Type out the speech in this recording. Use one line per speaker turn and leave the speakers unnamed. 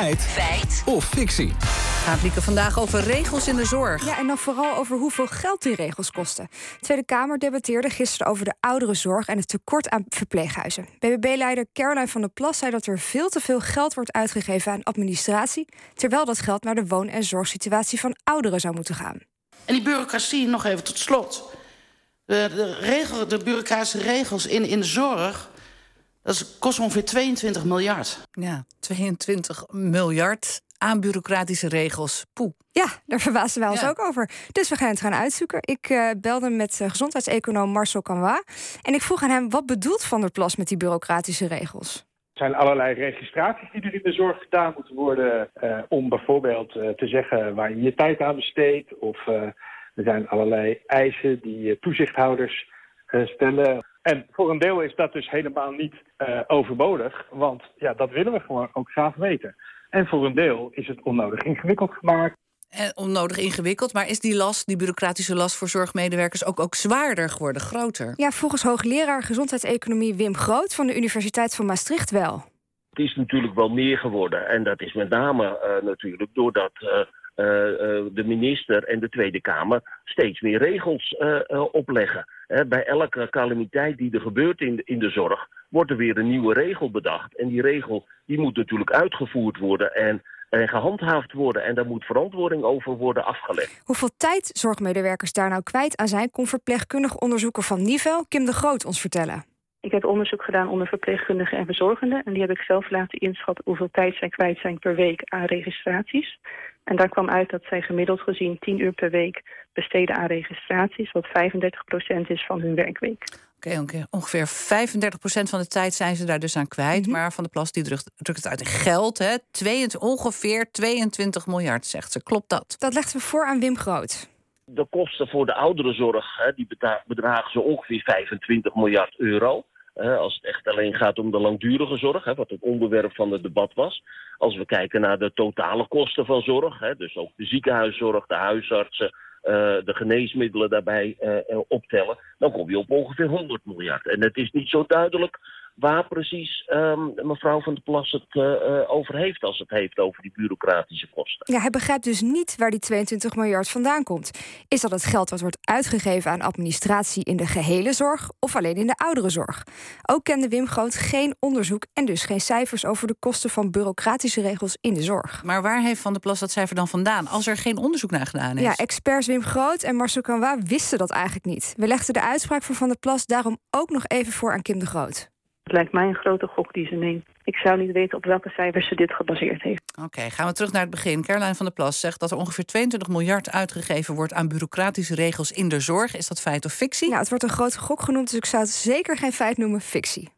Feit.
Feit.
Of fictie.
Gaat Lieke vandaag over regels in de zorg.
Ja, en dan vooral over hoeveel geld die regels kosten. De Tweede Kamer debatteerde gisteren over de ouderenzorg en het tekort aan verpleeghuizen. BBB-leider Caroline van der Plas zei dat er veel te veel geld wordt uitgegeven aan administratie, terwijl dat geld naar de woon- en zorgsituatie van ouderen zou moeten gaan.
En die bureaucratie, nog even tot slot. De, de, regel, de bureaucratische regels in, in de zorg, dat kost ongeveer 22 miljard.
Ja, 22 miljard aan bureaucratische regels. Poeh.
Ja, daar verbaasden wij ons
Ja.
ook over. Dus we gaan het gaan uitzoeken. Ik eh, belde met eh, gezondheidseconoom Marcel Canwa. En ik vroeg aan hem, wat bedoelt Van der Plas met die bureaucratische regels?
Er zijn allerlei registraties die er in de zorg gedaan moeten worden. eh, om bijvoorbeeld eh, te zeggen waar je je tijd aan besteedt. Of eh, er zijn allerlei eisen die toezichthouders eh, stellen. En voor een deel is dat dus helemaal niet eh, overbodig. Want ja, dat willen we gewoon ook graag weten. En voor een deel is het onnodig ingewikkeld gemaakt.
En Eh, onnodig ingewikkeld. Maar is die last, die bureaucratische last voor zorgmedewerkers ook, ook zwaarder geworden, groter?
Ja, volgens hoogleraar gezondheidseconomie Wim Groot van de Universiteit van Maastricht wel.
Het is natuurlijk wel meer geworden. En dat is met name eh, natuurlijk doordat de minister en de Tweede Kamer steeds meer regels eh, eh, opleggen. Bij elke calamiteit die er gebeurt in de, in de zorg, wordt er weer een nieuwe regel bedacht. En die regel die moet natuurlijk uitgevoerd worden en, en gehandhaafd worden. En daar moet verantwoording over worden afgelegd.
Hoeveel tijd zorgmedewerkers daar nou kwijt aan zijn, kon verpleegkundig onderzoeker van Nivel, Kim de Groot, ons vertellen.
Ik heb onderzoek gedaan onder verpleegkundigen en verzorgenden. En die heb ik zelf laten inschatten hoeveel tijd zij kwijt zijn per week aan registraties. En daar kwam uit dat zij gemiddeld gezien 10 uur per week besteden aan registraties. Wat 35% is van hun werkweek.
Oké, oké. ongeveer 35% van de tijd zijn ze daar dus aan kwijt.
Mhm.
Maar Van der Plas die drukt, drukt het uit in geld. Hè? 22, ongeveer 22 miljard, zegt ze. Klopt dat?
Dat legden we voor aan Wim Groot.
De kosten voor de ouderenzorg hè, die bedragen zo ongeveer 25 miljard euro. Als het echt alleen gaat om de langdurige zorg, wat het onderwerp van het debat was. Als we kijken naar de totale kosten van zorg, dus ook de ziekenhuiszorg, de huisartsen, eh, de geneesmiddelen daarbij eh, eh, optellen, dan kom je op ongeveer 100 miljard. En het is niet zo duidelijk waar precies ehm, mevrouw van der Plas het eh, over heeft als het heeft over die bureaucratische kosten.
Ja, hij begrijpt dus niet waar die 22 miljard vandaan komt. Is dat het geld wat wordt uitgegeven aan administratie in de gehele zorg of alleen in de ouderenzorg? Ook kende Wim Groot geen onderzoek en dus geen cijfers over de kosten van bureaucratische regels in de zorg.
Maar waar heeft Van der Plas dat cijfer dan vandaan? Als er geen onderzoek naar gedaan is.
Ja, experts Wim Groot en Marcel Canwa wisten dat eigenlijk niet. We legden de uitspraak van Van der Plas daarom ook nog even voor aan Kim de Groot.
Het lijkt mij een grote gok die ze neemt. Ik zou niet weten op welke cijfers ze dit gebaseerd heeft.
Oké, gaan we terug naar het begin. Caroline van der Plas zegt dat er ongeveer 22 miljard uitgegeven wordt aan bureaucratische regels in de zorg. Is dat feit of fictie?
Nou, het wordt een grote gok genoemd, dus ik zou het zeker geen feit noemen, fictie.